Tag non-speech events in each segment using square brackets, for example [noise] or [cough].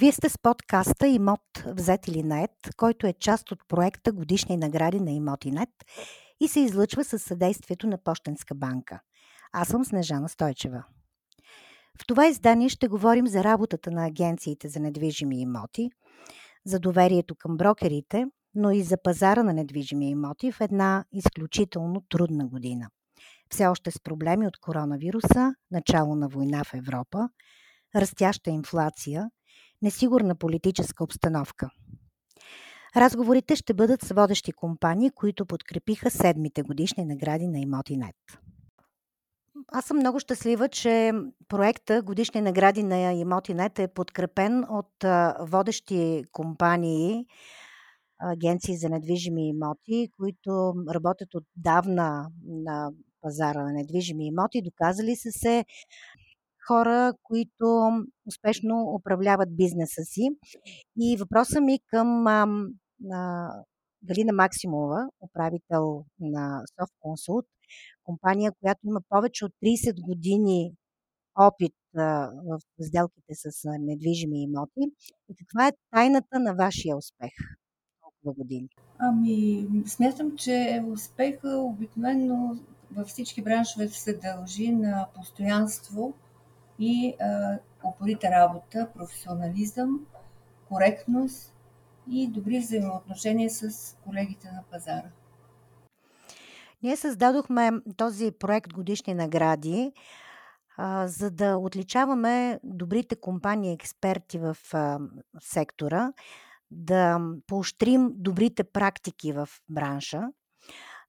Вие сте с подкаста Имот взет или нет, който е част от проекта Годишни награди на Имотинет и се излъчва със съдействието на Пощенска банка. Аз съм Снежана Стойчева. В това издание ще говорим за работата на агенциите за недвижими имоти, за доверието към брокерите, но и за пазара на недвижими имоти в една изключително трудна година. Все още с проблеми от коронавируса, начало на война в Европа, растяща инфлация, несигурна политическа обстановка. Разговорите ще бъдат с водещи компании, които подкрепиха седмите годишни награди на Имотинет. Аз съм много щастлива, че проекта Годишни награди на Имотинет е подкрепен от водещи компании, агенции за недвижими имоти, които работят отдавна на пазара на недвижими имоти, доказали са се хора, които успешно управляват бизнеса си. И въпросът ми към а, а, Галина Максимова, управител на SoftConsult, компания, която има повече от 30 години опит а, в сделките с а, недвижими имоти. И каква е тайната на вашия успех толкова години? Ами, смятам, че успеха обикновено във всички браншове се дължи на постоянство и а, упорита работа, професионализъм, коректност и добри взаимоотношения с колегите на пазара. Ние създадохме този проект Годишни награди, а, за да отличаваме добрите компании експерти в а, сектора, да поощрим добрите практики в бранша.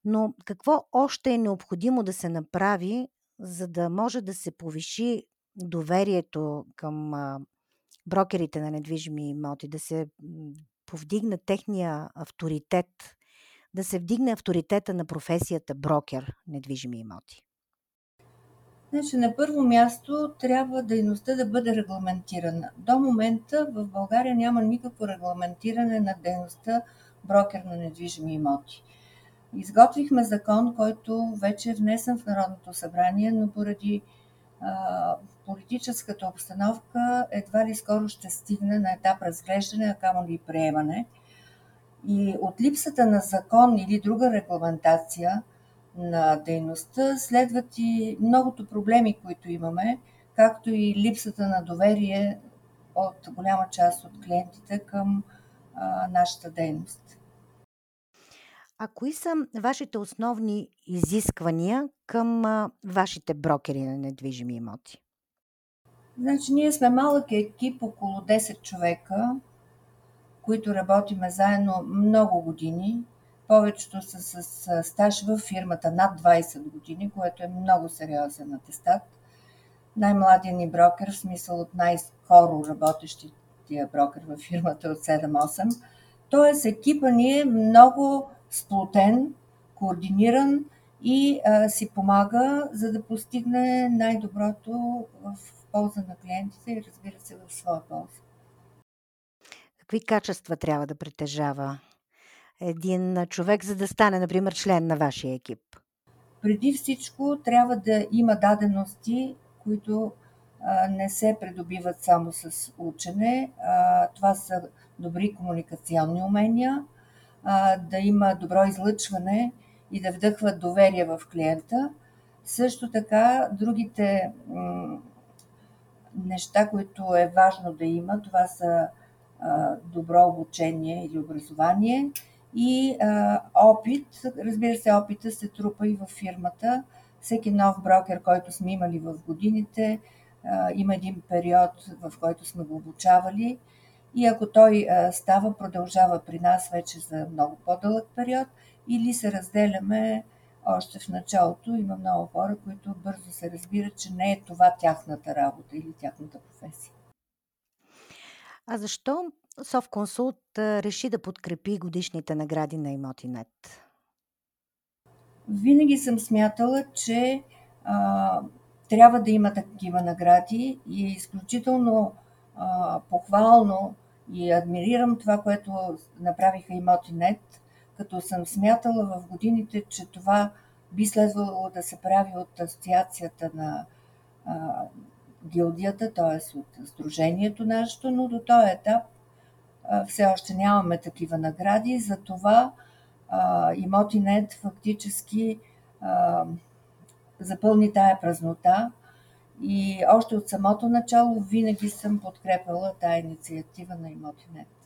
Но какво още е необходимо да се направи, за да може да се повиши доверието към брокерите на недвижими имоти, да се повдигне техния авторитет, да се вдигне авторитета на професията брокер недвижими имоти? Значи, на първо място трябва дейността да бъде регламентирана. До момента в България няма никакво регламентиране на дейността брокер на недвижими имоти. Изготвихме закон, който вече е внесен в Народното събрание, но поради а, политическата обстановка едва ли скоро ще стигне на етап разглеждане, а камо ли приемане. И от липсата на закон или друга регламентация на дейността следват и многото проблеми, които имаме, както и липсата на доверие от голяма част от клиентите към а, нашата дейност. А кои са вашите основни изисквания към а, вашите брокери на недвижими имоти? Значи, ние сме малък екип, около 10 човека, които работиме заедно много години. Повечето са с стаж в фирмата над 20 години, което е много сериозен атестат. Най-младият ни брокер, в смисъл от най-скоро работещия брокер във фирмата от 7-8. Тоест екипа ни е много сплотен, координиран и а, си помага, за да постигне най-доброто в полза на клиентите и разбира се в своя полза. Какви качества трябва да притежава един човек, за да стане, например, член на вашия екип? Преди всичко трябва да има дадености, които а, не се придобиват само с учене. А, това са добри комуникационни умения, а, да има добро излъчване и да вдъхва доверие в клиента. Също така, другите м- неща, които е важно да има, това са а, добро обучение или образование и а, опит. Разбира се, опита се трупа и в фирмата. Всеки нов брокер, който сме имали в годините, а, има един период, в който сме го обучавали и ако той а, става, продължава при нас вече за много по-дълъг период или се разделяме още в началото. Има много хора, които бързо се разбират, че не е това тяхната работа или тяхната професия. А защо Совконсулт реши да подкрепи годишните награди на Имотинет? Винаги съм смятала, че а, трябва да има такива награди и е изключително а, похвално и адмирирам това, което направиха Имотинет, като съм смятала в годините, че това би следвало да се прави от Асоциацията на а, гилдията, т.е. от сдружението нашето, но до този етап все още нямаме такива награди, затова Имотинет фактически запълни тая празнота и още от самото начало винаги съм подкрепила тая инициатива на Имотинет.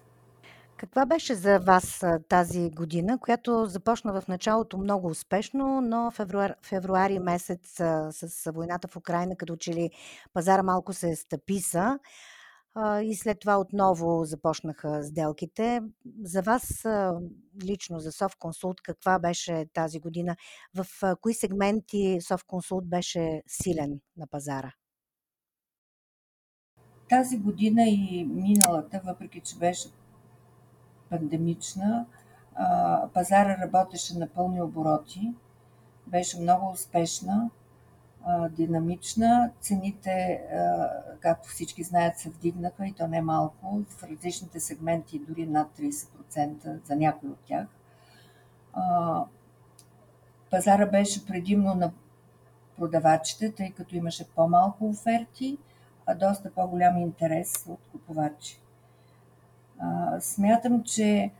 Каква беше за вас тази година, която започна в началото много успешно, но февруари, февруари месец с войната в Украина, като че ли пазара малко се стъписа и след това отново започнаха сделките. За вас лично, за Совконсулт, каква беше тази година? В кои сегменти Совконсулт беше силен на пазара? Тази година и миналата, въпреки че беше пандемична, пазара работеше на пълни обороти, беше много успешна, динамична. Цените, както всички знаят, се вдигнаха и то не малко, в различните сегменти дори над 30% за някои от тях. Пазара беше предимно на продавачите, тъй като имаше по-малко оферти, а доста по-голям интерес от купувачи. Смятам, че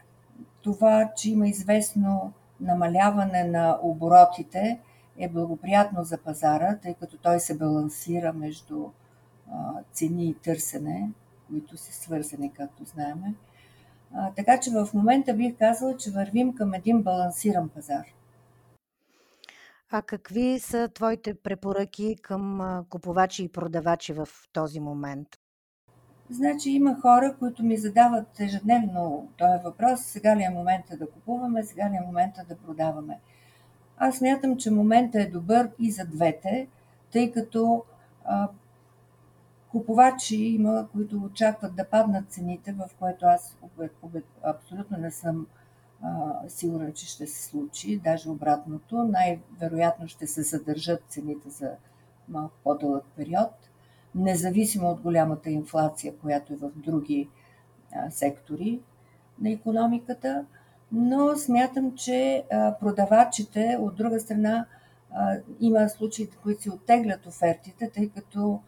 това, че има известно намаляване на оборотите, е благоприятно за пазара, тъй като той се балансира между цени и търсене, които са свързани, както знаем. Така че в момента бих казала, че вървим към един балансиран пазар. А какви са твоите препоръки към купувачи и продавачи в този момент? Значи има хора, които ми задават ежедневно този въпрос, сега ли е момента да купуваме, сега ли е момента да продаваме. Аз смятам, че момента е добър и за двете, тъй като а, купувачи има, които очакват да паднат цените, в което аз абсолютно не съм а, сигурен, че ще се случи, даже обратното. Най-вероятно ще се задържат цените за малко по-дълъг период – независимо от голямата инфлация, която е в други сектори на економиката. Но смятам, че продавачите, от друга страна, има случаи, които си оттеглят офертите, тъй като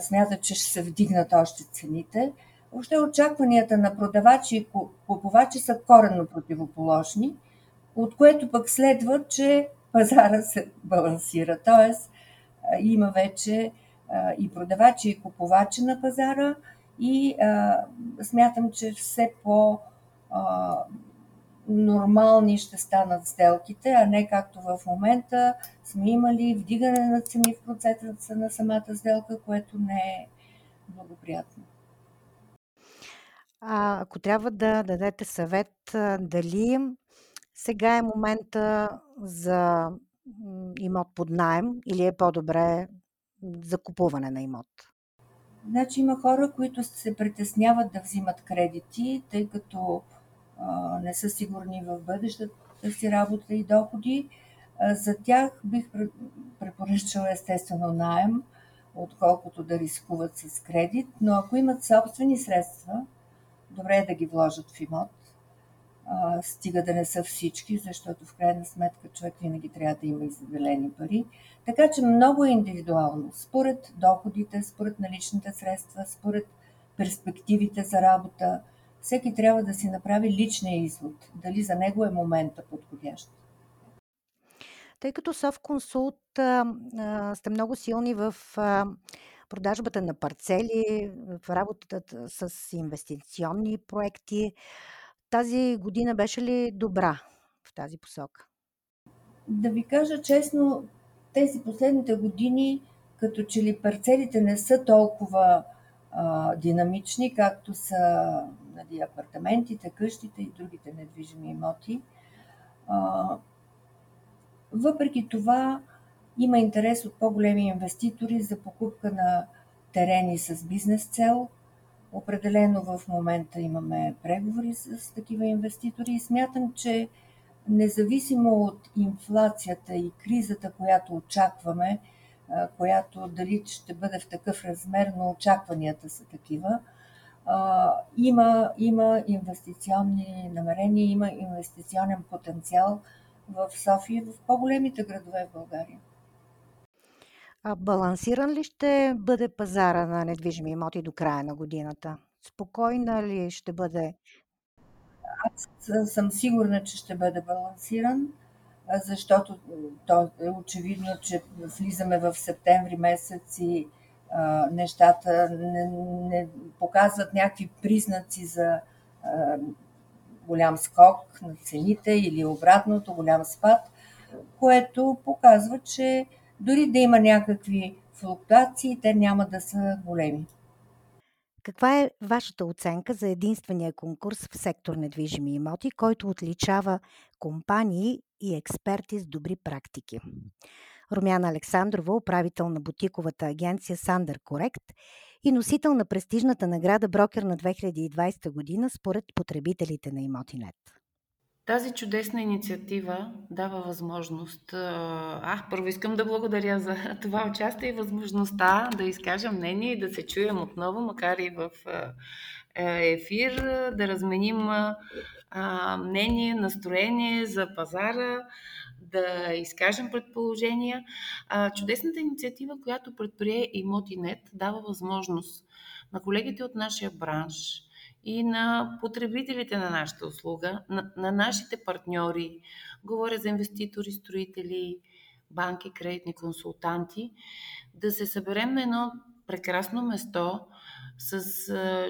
смятат, че ще се вдигнат още цените. Въобще очакванията на продавачи и купувачи са коренно противоположни, от което пък следва, че пазара се балансира. Тоест, има вече и продавачи, и купувачи на пазара и а, смятам, че все по а, нормални ще станат сделките, а не както в момента сме имали вдигане на цени в процеса на самата сделка, което не е благоприятно. А, ако трябва да дадете съвет, дали сега е момента за имот под найем или е по-добре за купуване на имот? Значи има хора, които се притесняват да взимат кредити, тъй като а, не са сигурни в бъдещата си работа и доходи. А, за тях бих препоръчала естествено найем, отколкото да рискуват с кредит, но ако имат собствени средства, добре е да ги вложат в имот а, стига да не са всички, защото в крайна сметка човек винаги трябва да има изделени пари. Така че много е индивидуално. Според доходите, според наличните средства, според перспективите за работа, всеки трябва да си направи личния извод, дали за него е момента подходящ. Тъй като Совконсулт сте много силни в а, продажбата на парцели, в работата с инвестиционни проекти, тази година беше ли добра в тази посока? Да ви кажа честно, тези последните години, като че ли парцелите не са толкова а, динамични, както са нали, апартаментите, къщите и другите недвижими имоти. А, въпреки това, има интерес от по-големи инвеститори за покупка на терени с бизнес цел – Определено в момента имаме преговори с такива инвеститори и смятам, че независимо от инфлацията и кризата, която очакваме, която дали ще бъде в такъв размер, но очакванията са такива, има, има инвестиционни намерения, има инвестиционен потенциал в София и в по-големите градове в България. А балансиран ли ще бъде пазара на недвижими имоти до края на годината? Спокойна ли ще бъде? Аз съм сигурна, че ще бъде балансиран, защото то е очевидно, че влизаме в септември месец и нещата не, не показват някакви признаци за голям скок на цените или обратното, голям спад, което показва, че дори да има някакви флуктуации, те няма да са големи. Каква е вашата оценка за единствения конкурс в сектор недвижими имоти, който отличава компании и експерти с добри практики? Румяна Александрова, управител на бутиковата агенция Сандър Корект и носител на престижната награда Брокер на 2020 година според потребителите на Имотинет. Тази чудесна инициатива дава възможност. А, първо искам да благодаря за [laughs] това участие и възможността да изкажа мнение и да се чуем отново, макар и в е, ефир, да разменим мнение, настроение за пазара, да изкажем предположения. Чудесната инициатива, която предприе Имотинет, дава възможност на колегите от нашия бранш, и на потребителите на нашата услуга, на, на нашите партньори, говоря за инвеститори, строители, банки, кредитни консултанти, да се съберем на едно прекрасно место с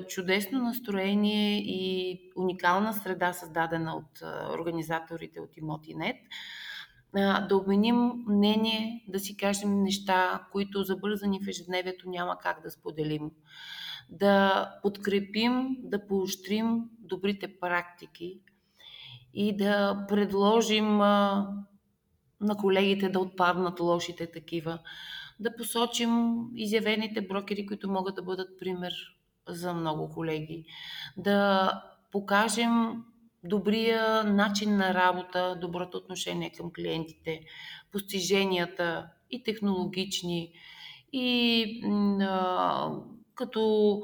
чудесно настроение и уникална среда, създадена от организаторите от Имотинет, да обменим мнение, да си кажем неща, които забързани в ежедневието няма как да споделим да подкрепим, да поощрим добрите практики и да предложим на колегите да отпаднат лошите такива, да посочим изявените брокери, които могат да бъдат пример за много колеги, да покажем добрия начин на работа, доброто отношение към клиентите, постиженията и технологични, и като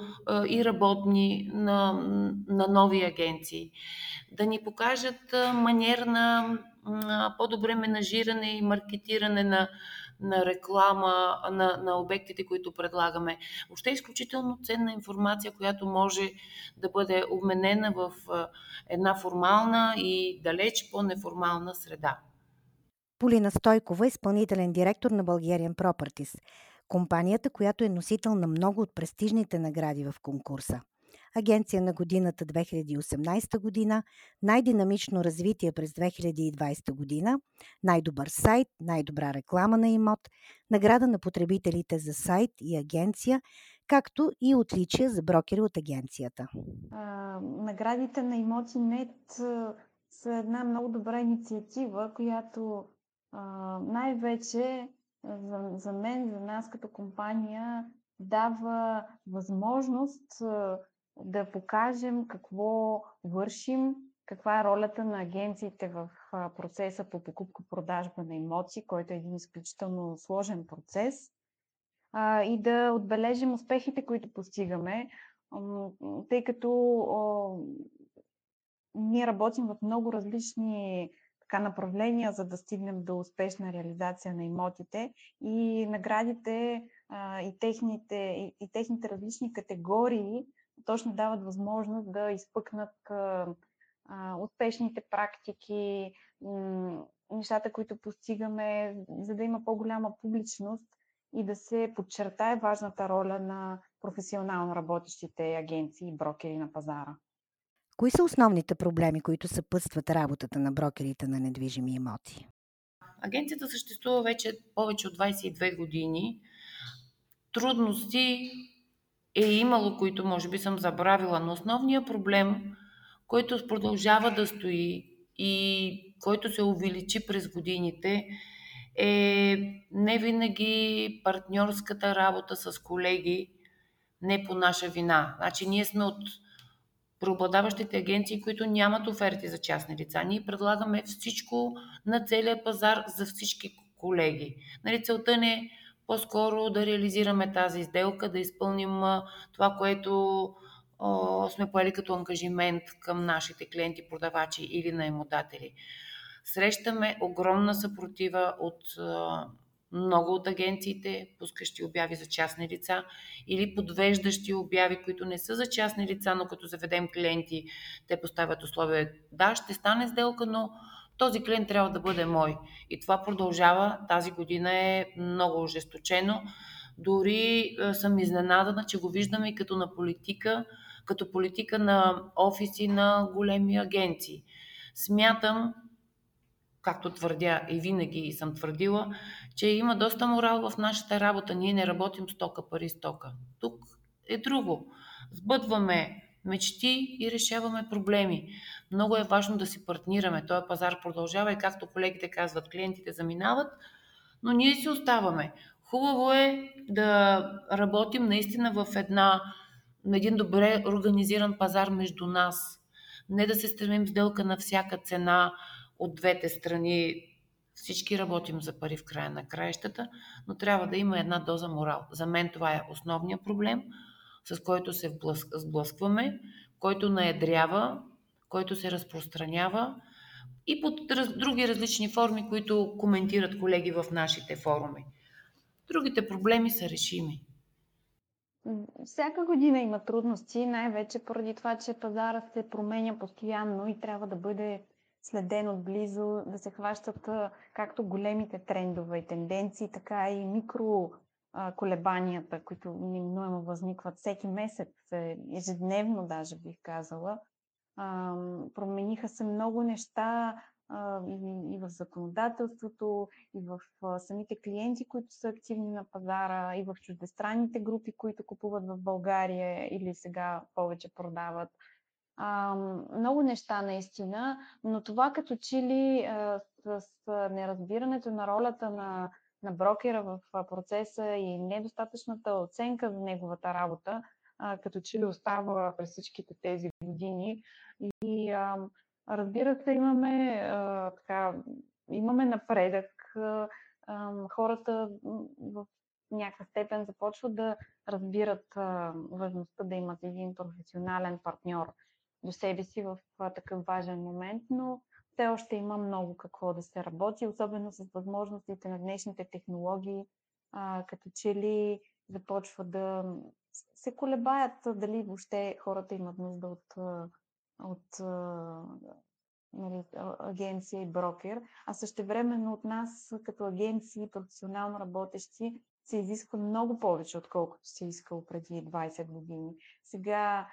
и работни на, на нови агенции. Да ни покажат манер на по-добре менажиране и маркетиране на, на реклама на, на обектите, които предлагаме. Въобще е изключително ценна информация, която може да бъде обменена в една формална и далеч по-неформална среда. Полина Стойкова, изпълнителен директор на Bulgarian Properties компанията, която е носител на много от престижните награди в конкурса. Агенция на годината 2018 година, най-динамично развитие през 2020 година, най-добър сайт, най-добра реклама на имот, награда на потребителите за сайт и агенция, както и отличия за брокери от агенцията. А, наградите на имоти нет са една много добра инициатива, която а, най-вече за, за мен, за нас като компания, дава възможност да покажем какво вършим, каква е ролята на агенциите в процеса по покупка-продажба на имоти, който е един изключително сложен процес, и да отбележим успехите, които постигаме, тъй като ние работим в много различни така, направления, за да стигнем до успешна реализация на имотите и наградите а, и, техните, и, и техните различни категории точно дават възможност да изпъкнат а, а, успешните практики, м- нещата, които постигаме, за да има по-голяма публичност и да се подчертае важната роля на професионално работещите агенции и брокери на пазара. Кои са основните проблеми, които съпътстват работата на брокерите на недвижими имоти? Агенцията съществува вече повече от 22 години. Трудности е имало, които може би съм забравила, но основният проблем, който продължава да стои и който се увеличи през годините, е не винаги партньорската работа с колеги, не по наша вина. Значи ние сме от преобладаващите агенции, които нямат оферти за частни лица. Ние предлагаме всичко на целия пазар за всички колеги. Нали, целта не е по-скоро да реализираме тази сделка, да изпълним това, което о, сме поели като ангажимент към нашите клиенти, продавачи или наемодатели. Срещаме огромна съпротива от много от агенциите, пускащи обяви за частни лица или подвеждащи обяви, които не са за частни лица, но като заведем клиенти, те поставят условия, да, ще стане сделка, но този клиент трябва да бъде мой. И това продължава. Тази година е много ожесточено. Дори съм изненадана, че го виждаме и като на политика, като политика на офиси на големи агенции. Смятам, както твърдя и винаги съм твърдила, че има доста морал в нашата работа. Ние не работим стока пари стока. Тук е друго. Сбъдваме мечти и решаваме проблеми. Много е важно да си партнираме. Този пазар продължава и както колегите казват, клиентите заминават, но ние си оставаме. Хубаво е да работим наистина в една, един добре организиран пазар между нас. Не да се стремим сделка на всяка цена от двете страни. Всички работим за пари в края на краищата, но трябва да има една доза морал. За мен това е основният проблем, с който се сблъскваме, който наедрява, който се разпространява и под други различни форми, които коментират колеги в нашите форуми. Другите проблеми са решими. Всяка година има трудности, най-вече поради това, че пазарът се променя постоянно и трябва да бъде следен отблизо, да се хващат както големите трендове и тенденции, така и микро колебанията, които неминуемо възникват всеки месец, е, ежедневно даже бих казала. Промениха се много неща и, в законодателството, и в самите клиенти, които са активни на пазара, и в чуждестранните групи, които купуват в България или сега повече продават. А, много неща наистина, но това като че ли а, с, с неразбирането на ролята на, на брокера в процеса и недостатъчната оценка за неговата работа, а, като че ли остава през всичките тези години. И а, разбира се, имаме, а, така, имаме напредък. А, а, хората в някаква степен започват да разбират а, важността да имат един професионален партньор до себе си в такъв важен момент, но все още има много какво да се работи, особено с възможностите на днешните технологии, а, като че ли започва да се колебаят дали въобще хората имат нужда от, от нали, агенция и брокер, а същевременно от нас като агенции, професионално работещи, се изисква много повече, отколкото се е искало преди 20 години. Сега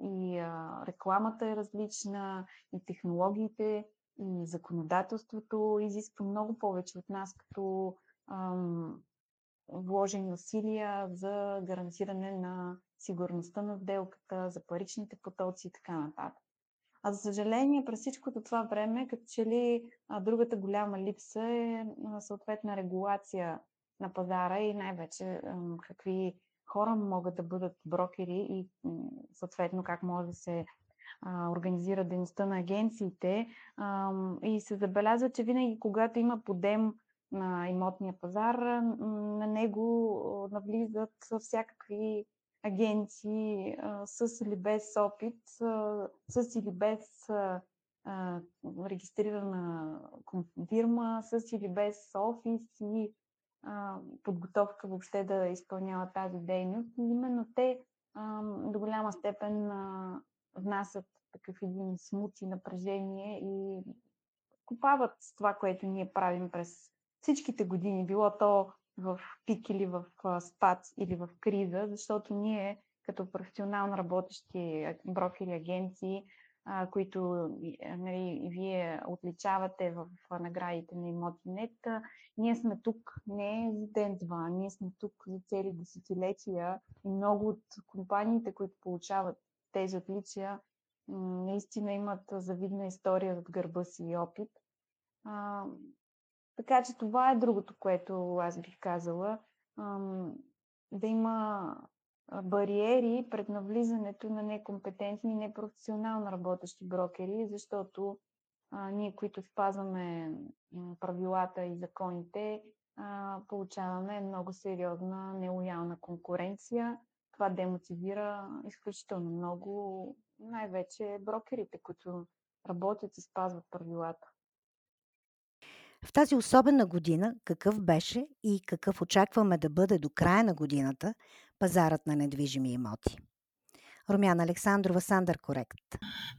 и а, рекламата е различна, и технологиите, и законодателството изисква много повече от нас като ам, вложени усилия за гарантиране на сигурността на сделката, за паричните потоци и така нататък. А за съжаление, през всичкото това време, като че ли а, другата голяма липса е а, съответна регулация на пазара и най-вече какви хора могат да бъдат брокери и съответно как може да се организира дейността на агенциите. И се забелязва, че винаги, когато има подем на имотния пазар, на него навлизат всякакви агенции с или без опит, с или без регистрирана фирма, с или без офис и подготовка въобще да изпълнява тази дейност. Именно те до голяма степен внасят такъв един смут и напрежение и купават това, което ние правим през всичките години, било то в пик или в спад или в криза, защото ние като професионално работещи брокери, агенции, които нали, вие отличавате в наградите на Имотинет, ние сме тук не за ден-два, ние сме тук за цели десетилетия и много от компаниите, които получават тези отличия, наистина имат завидна история от гърба си и опит. Така че това е другото, което аз бих казала. Да има бариери пред навлизането на некомпетентни и непрофесионално работещи брокери, защото а, ние, които спазваме правилата и законите, а, получаваме много сериозна нелоялна конкуренция. Това демотивира изключително много, най-вече брокерите, които работят и спазват правилата. В тази особена година какъв беше и какъв очакваме да бъде до края на годината пазарът на недвижими имоти? Румяна Александрова, Сандър Корект.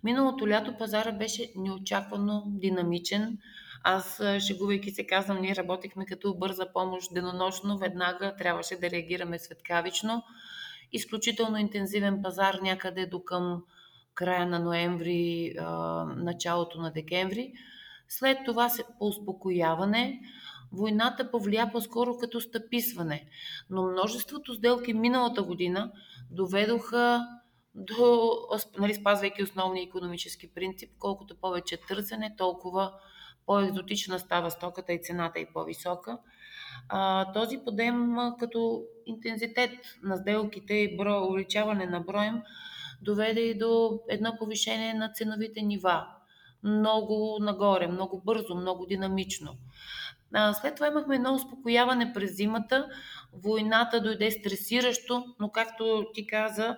Миналото лято пазара беше неочаквано динамичен. Аз, шегувайки се, казвам, ние работихме като бърза помощ денонощно, веднага трябваше да реагираме светкавично. Изключително интензивен пазар някъде до към края на ноември, началото на декември. След това се по успокояване, войната повлия по-скоро като стъписване, но множеството сделки миналата година доведоха до, нали, спазвайки основния економически принцип, колкото повече търсене, толкова по-екзотична става стоката и цената е по-висока. А, този подем като интензитет на сделките и бро, увеличаване на броем доведе и до едно повишение на ценовите нива. Много нагоре, много бързо, много динамично. След това имахме едно успокояване през зимата. Войната дойде стресиращо, но както ти каза,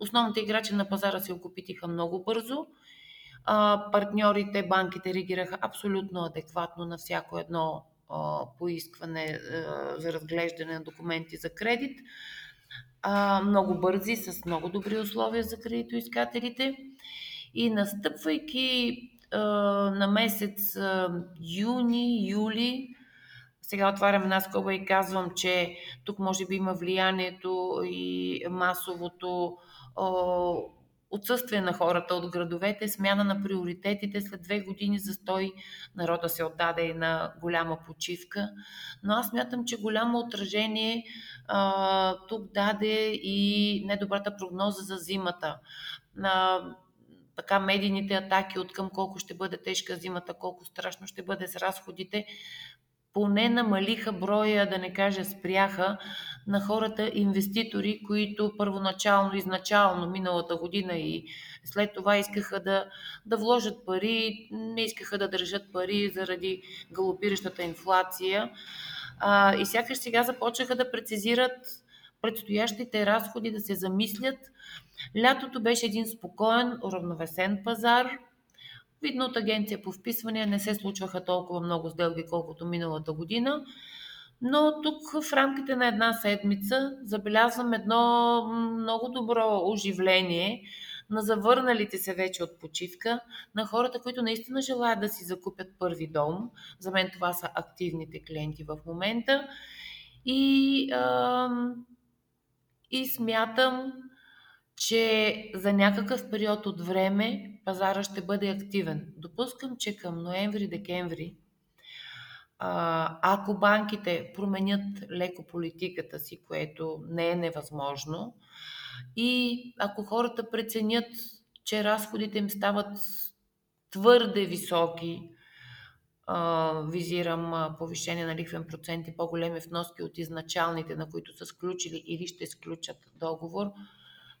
основните играчи на пазара се окупитиха много бързо. Партньорите, банките реагираха абсолютно адекватно на всяко едно поискване за разглеждане на документи за кредит. Много бързи, с много добри условия за кредитоискателите. И настъпвайки на месец юни, юли, сега отварям една скоба и казвам, че тук може би има влиянието и масовото о, отсъствие на хората от градовете, смяна на приоритетите след две години застой. Народа се отдаде и на голяма почивка. Но аз мятам, че голямо отражение а, тук даде и недобрата прогноза за зимата. На така медийните атаки от към колко ще бъде тежка зимата, колко страшно ще бъде с разходите, поне намалиха броя, да не кажа спряха, на хората инвеститори, които първоначално, изначално, миналата година и след това искаха да, да вложат пари, не искаха да държат пари заради галопиращата инфлация. А, и сякаш сега започнаха да прецизират предстоящите разходи, да се замислят. Лятото беше един спокоен, уравновесен пазар – Видно от агенция по вписвания не се случваха толкова много сделки, колкото миналата година. Но тук в рамките на една седмица забелязвам едно много добро оживление на завърналите се вече от почивка, на хората, които наистина желаят да си закупят първи дом. За мен това са активните клиенти в момента. И, а, и смятам, че за някакъв период от време пазара ще бъде активен. Допускам, че към ноември-декември, ако банките променят леко политиката си, което не е невъзможно, и ако хората преценят, че разходите им стават твърде високи, визирам повишение на лихвен процент и по-големи вноски от изначалните, на които са сключили или ще сключат договор,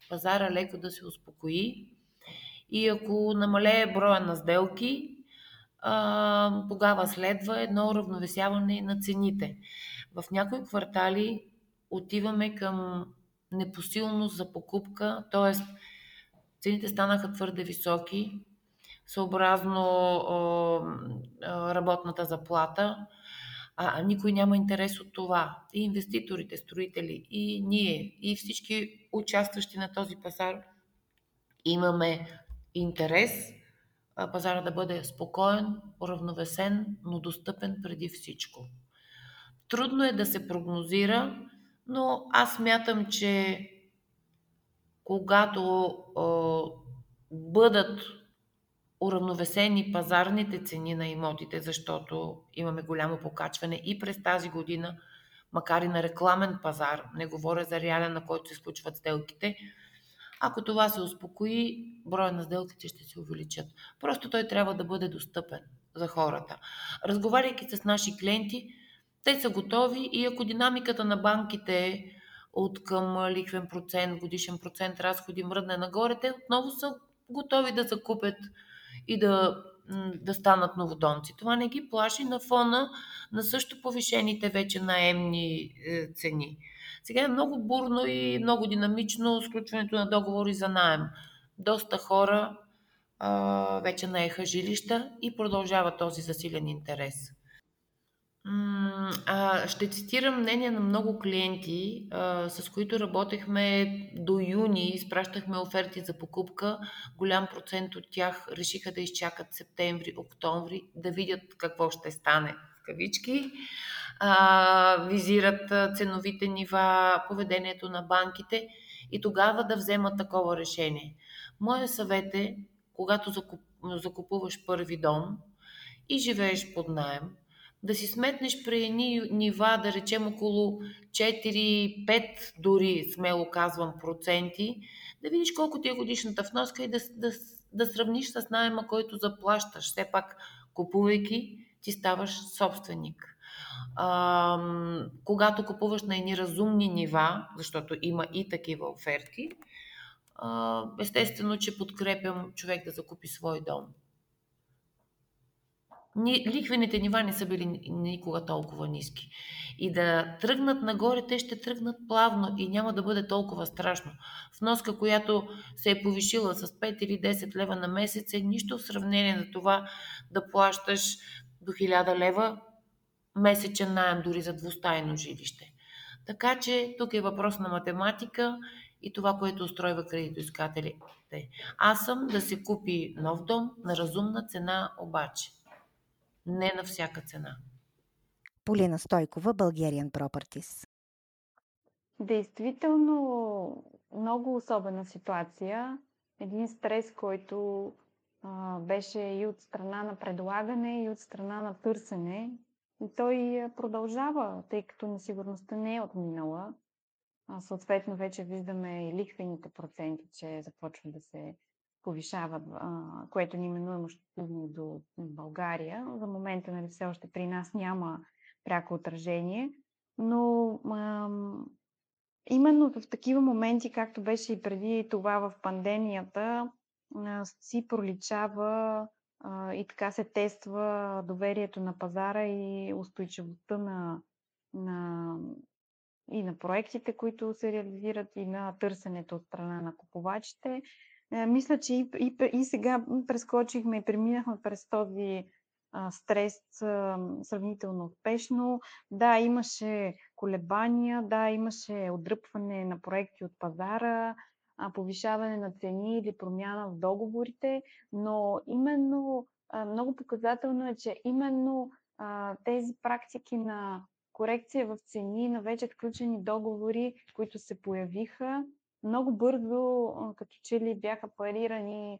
пазара леко да се успокои и ако намалее броя на сделки, тогава следва едно равновесяване на цените. В някои квартали отиваме към непосилност за покупка, т.е. цените станаха твърде високи, съобразно работната заплата, а никой няма интерес от това. И инвеститорите, строители, и ние, и всички участващи на този пазар имаме интерес пазара да бъде спокоен, уравновесен, но достъпен преди всичко. Трудно е да се прогнозира, но аз мятам, че когато е, бъдат уравновесени пазарните цени на имотите, защото имаме голямо покачване и през тази година, макар и на рекламен пазар, не говоря за реален, на който се случват сделките, ако това се успокои, броя на сделките ще се увеличат. Просто той трябва да бъде достъпен за хората. Разговаряйки с наши клиенти, те са готови и ако динамиката на банките е от към лихвен процент, годишен процент разходи мръдне нагоре, те отново са готови да закупят и да, да станат новодонци. Това не ги плаши на фона на също повишените вече наемни е, цени. Сега е много бурно и много динамично сключването на договори за найем. Доста хора вече наеха жилища и продължава този засилен интерес. Ще цитирам мнение на много клиенти, с които работехме до юни, изпращахме оферти за покупка. Голям процент от тях решиха да изчакат септември, октомври, да видят какво ще стане в кавички. Визират ценовите нива, поведението на банките и тогава да вземат такова решение. Моя съвет е, когато закупуваш първи дом и живееш под найем, да си сметнеш при едни нива, да речем около 4-5 дори, смело казвам, проценти, да видиш колко ти е годишната вноска и да, да, да сравниш с найема, който заплащаш. Все пак, купувайки, ти ставаш собственик. А, когато купуваш на едни разумни нива, защото има и такива оферти, а, естествено, че подкрепям човек да закупи свой дом лихвените нива не са били никога толкова ниски. И да тръгнат нагоре, те ще тръгнат плавно и няма да бъде толкова страшно. Вноска, която се е повишила с 5 или 10 лева на месец, е нищо в сравнение на това да плащаш до 1000 лева месечен найем дори за двустайно жилище. Така че тук е въпрос на математика и това, което устройва кредитоискателите. Аз съм да се купи нов дом на разумна цена обаче не на всяка цена. Полина Стойкова, Bulgarian Properties. Действително много особена ситуация. Един стрес, който а, беше и от страна на предлагане, и от страна на търсене. И той продължава, тъй като несигурността не е отминала. А, съответно, вече виждаме и лихвените проценти, че започват да се повишават, което ни именуваме щастливо до България. За момента нали, все още при нас няма пряко отражение, но ам, именно в такива моменти, както беше и преди това в пандемията, си проличава а, и така се тества доверието на пазара и устойчивостта на, на и на проектите, които се реализират, и на търсенето от страна на купувачите. Е, мисля, че и, и, и сега прескочихме и преминахме през този а, стрес а, сравнително успешно. Да, имаше колебания, да, имаше отдръпване на проекти от пазара, а, повишаване на цени или промяна в договорите, но именно а, много показателно е, че именно а, тези практики на корекция в цени на вече сключени договори, които се появиха, много бързо, като че ли бяха парирани,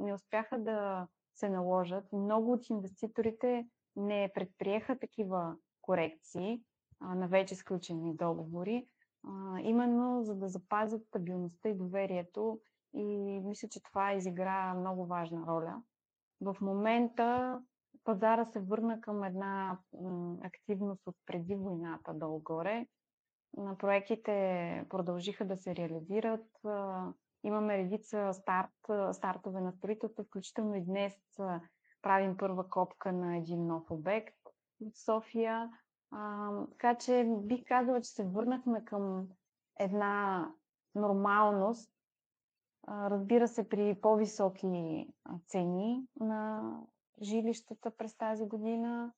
не успяха да се наложат. Много от инвеститорите не предприеха такива корекции на вече сключени договори, именно за да запазят стабилността и доверието. И мисля, че това изигра много важна роля. В момента пазара се върна към една активност от преди войната долу-горе проектите продължиха да се реализират. Имаме редица старт, стартове на строителство, включително и днес правим първа копка на един нов обект в София. А, така че бих казала, че се върнахме към една нормалност, а, разбира се, при по-високи цени на жилищата през тази година,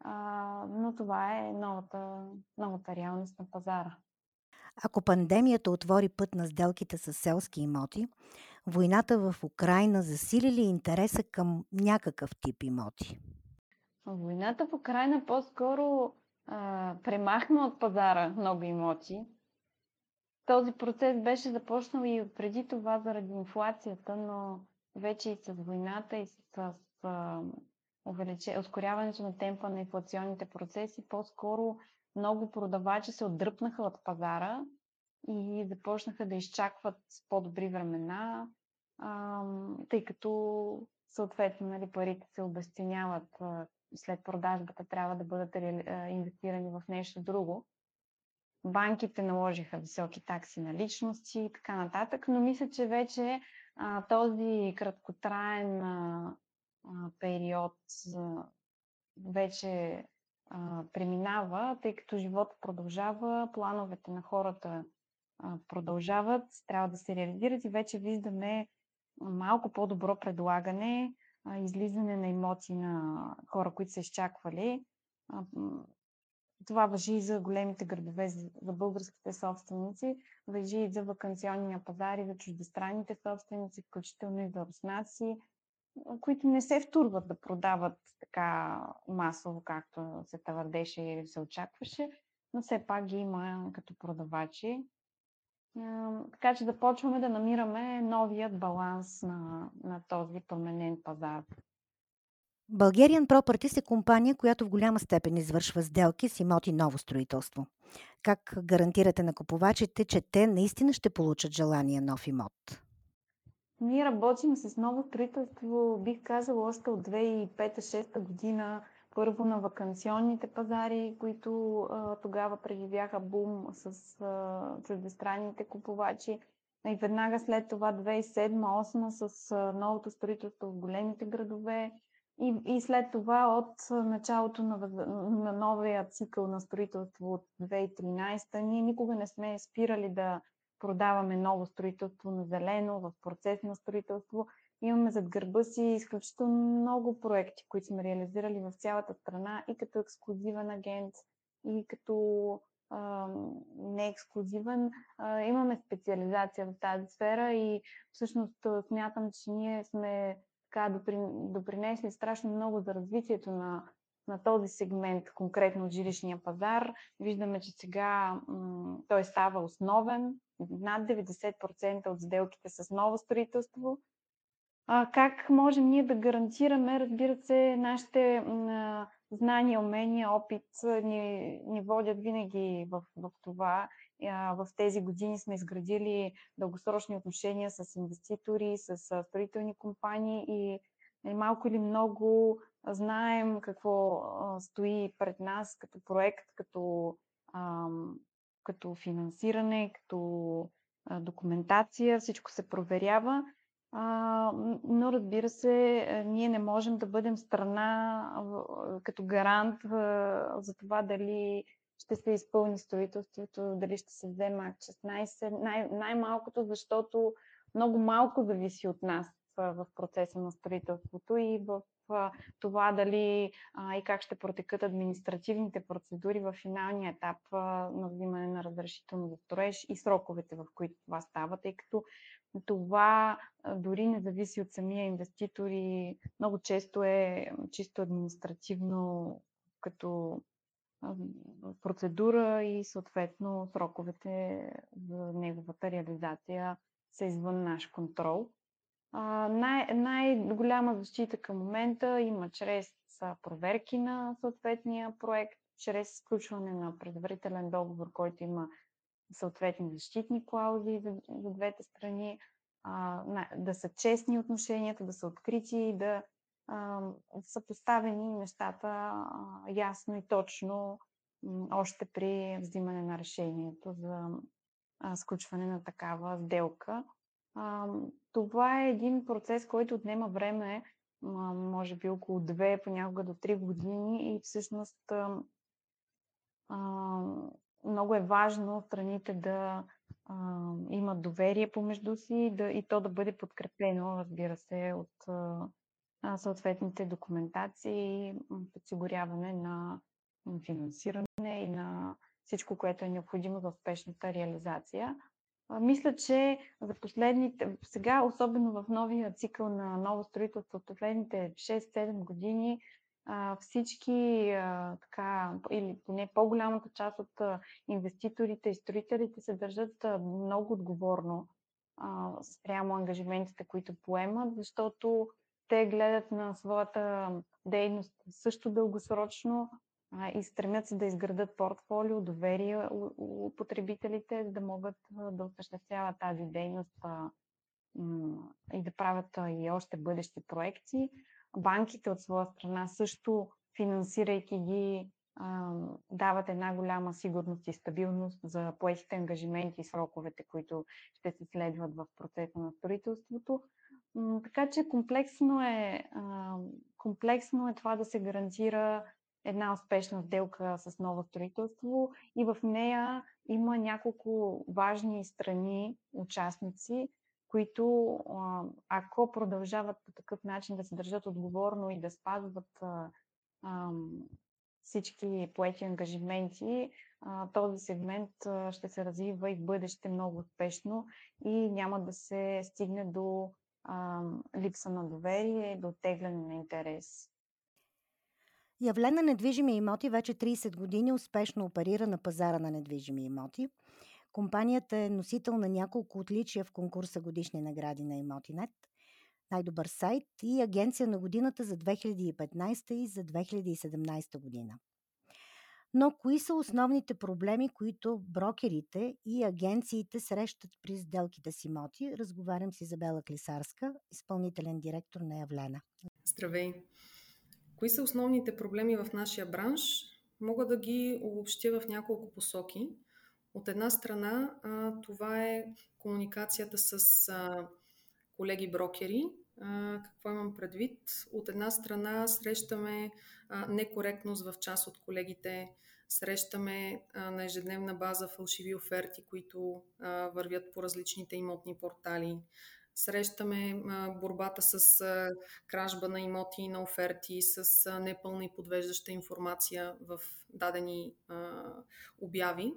а, но това е новата, новата реалност на пазара. Ако пандемията отвори път на сделките с селски имоти, войната в Украина засили ли интереса към някакъв тип имоти? Войната в Украина по-скоро а, премахна от пазара много имоти. Този процес беше започнал и преди това заради инфлацията, но вече и с войната и с, с увеличе, ускоряването на темпа на инфлационните процеси, по-скоро много продавачи се отдръпнаха от пазара и започнаха да изчакват по-добри времена, тъй като съответно нали, парите се обесценяват след продажбата, трябва да бъдат инвестирани в нещо друго. Банките наложиха високи такси на личности и така нататък, но мисля, че вече а, този краткотраен а, период вече преминава, тъй като живота продължава, плановете на хората продължават, трябва да се реализират и вече виждаме малко по-добро предлагане, излизане на имоти на хора, които са изчаквали. Това въжи и за големите градове, за българските собственици, въжи и за вакансионния пазар и за чуждестранните собственици, включително и за руснаци, които не се втурват да продават така масово, както се твърдеше или се очакваше, но все пак ги има като продавачи. Така че да почваме да намираме новият баланс на, на този променен пазар. Bulgarian Properties е компания, която в голяма степен извършва сделки с имоти ново строителство. Как гарантирате на купувачите, че те наистина ще получат желания нов имот? Ние работим с ново строителство, бих казала, още от 2005-2006 година. Първо на вакансионните пазари, които а, тогава преживяха бум с а, чуждестранните купувачи. И веднага след това 2007-2008 с а, новото строителство в големите градове. И, и след това от началото на, на новия цикъл на строителство от 2013 ние никога не сме спирали да продаваме ново строителство на зелено, в процес на строителство. Имаме зад гърба си изключително много проекти, които сме реализирали в цялата страна и като ексклюзивен агент, и като а, не ексклюзивен. А, имаме специализация в тази сфера и всъщност смятам, че ние сме така допринесли страшно много за развитието на, на този сегмент, конкретно от жилищния пазар. Виждаме, че сега м- той става основен. Над 90% от сделките с ново строителство. А, как можем ние да гарантираме, разбира се, нашите м- знания, умения, опит ни, ни водят винаги в, в това в тези години сме изградили дългосрочни отношения с инвеститори, с строителни компании и нали, малко или много знаем какво стои пред нас като проект, като, като финансиране, като документация, всичко се проверява. но разбира се, ние не можем да бъдем страна като гарант за това дали ще се изпълни строителството, дали ще се вземе акт 16, най- най-малкото, защото много малко зависи от нас в процеса на строителството и в това дали а, и как ще протекат административните процедури в финалния етап а, на взимане на разрешително за строеж и сроковете, в които това става, тъй като това дори не зависи от самия инвеститор и много често е чисто административно като процедура и съответно сроковете за неговата реализация са извън наш контрол. Най- най-голяма защита към момента има чрез проверки на съответния проект, чрез включване на предварителен договор, който има съответни защитни клаузи за, за двете страни, а, да са честни отношенията, да са открити и да са поставени нещата ясно и точно още при взимане на решението за сключване на такава сделка. Това е един процес, който отнема време, може би около 2, понякога до 3 години и всъщност много е важно страните да имат доверие помежду си и то да бъде подкрепено, разбира се, от съответните документации, подсигуряване на финансиране и на всичко, което е необходимо за успешната реализация. Мисля, че за последните, сега, особено в новия цикъл на ново строителство, от последните 6-7 години, всички, така, или поне по-голямата част от инвеститорите и строителите се държат много отговорно спрямо ангажиментите, които поемат, защото те гледат на своята дейност също дългосрочно и стремят се да изградат портфолио, доверие у, потребителите, да могат да осъществяват тази дейност и да правят и още бъдещи проекти. Банките от своя страна също, финансирайки ги, дават една голяма сигурност и стабилност за поетите ангажименти и сроковете, които ще се следват в процеса на строителството. Така че комплексно е, комплексно е това да се гарантира една успешна сделка с ново строителство и в нея има няколко важни страни, участници. които ако продължават по такъв начин да се държат отговорно и да спазват всички поети ангажименти, този сегмент ще се развива и в бъдеще много успешно и няма да се стигне до липса на доверие, до тегляне на интерес. Явлена недвижими имоти вече 30 години успешно оперира на пазара на недвижими имоти. Компанията е носител на няколко отличия в конкурса годишни награди на Имотинет, най-добър сайт и агенция на годината за 2015 и за 2017 година. Но кои са основните проблеми, които брокерите и агенциите срещат при сделките с имоти? Разговарям с Изабела Клисарска, изпълнителен директор на Явлена. Здравей! Кои са основните проблеми в нашия бранш? Мога да ги обобщя в няколко посоки. От една страна, това е комуникацията с колеги брокери. Какво имам предвид? От една страна срещаме некоректност в част от колегите, срещаме на ежедневна база фалшиви оферти, които вървят по различните имотни портали. Срещаме борбата с кражба на имоти и на оферти, с непълна и подвеждаща информация в дадени обяви.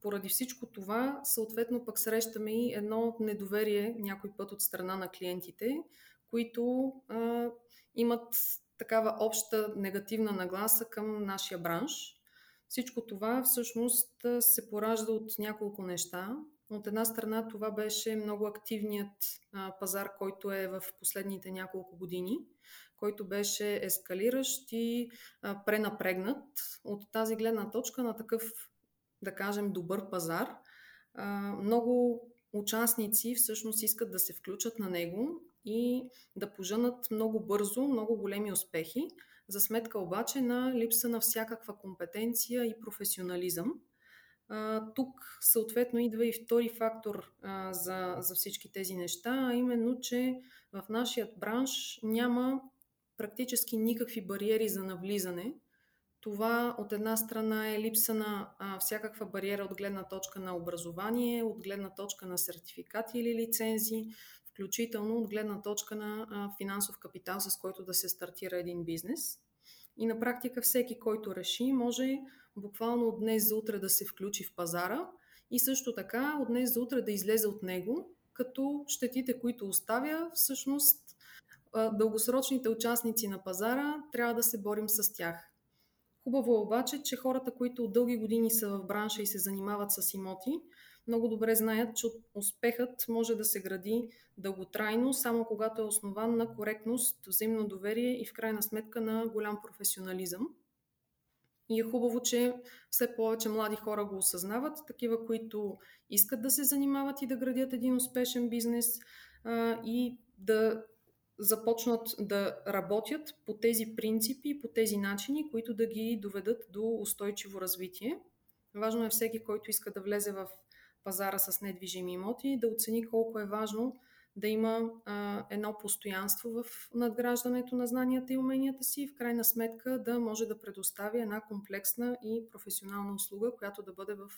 Поради всичко това, съответно пък срещаме и едно недоверие някой път от страна на клиентите, които а, имат такава обща негативна нагласа към нашия бранш. Всичко това всъщност се поражда от няколко неща. От една страна това беше много активният а, пазар, който е в последните няколко години, който беше ескалиращ и а, пренапрегнат. От тази гледна точка на такъв, да кажем, добър пазар, а, много участници всъщност искат да се включат на него и да поженат много бързо, много големи успехи, за сметка обаче на липса на всякаква компетенция и професионализъм. А, тук съответно идва и втори фактор а, за, за всички тези неща, а именно, че в нашия бранш няма практически никакви бариери за навлизане. Това от една страна е липса на а, всякаква бариера от гледна точка на образование, от гледна точка на сертификати или лицензи, включително от гледна точка на а, финансов капитал, с който да се стартира един бизнес. И на практика всеки, който реши, може буквално от днес за утре да се включи в пазара и също така от днес за утре да излезе от него, като щетите, които оставя, всъщност дългосрочните участници на пазара трябва да се борим с тях. Хубаво е обаче, че хората, които от дълги години са в бранша и се занимават с имоти, много добре знаят, че успехът може да се гради дълготрайно, само когато е основан на коректност, взаимно доверие и в крайна сметка на голям професионализъм. И е хубаво, че все повече млади хора го осъзнават, такива, които искат да се занимават и да градят един успешен бизнес а, и да започнат да работят по тези принципи, по тези начини, които да ги доведат до устойчиво развитие. Важно е всеки, който иска да влезе в пазара с недвижими имоти, да оцени колко е важно да има а, едно постоянство в надграждането на знанията и уменията си и в крайна сметка да може да предостави една комплексна и професионална услуга, която да бъде в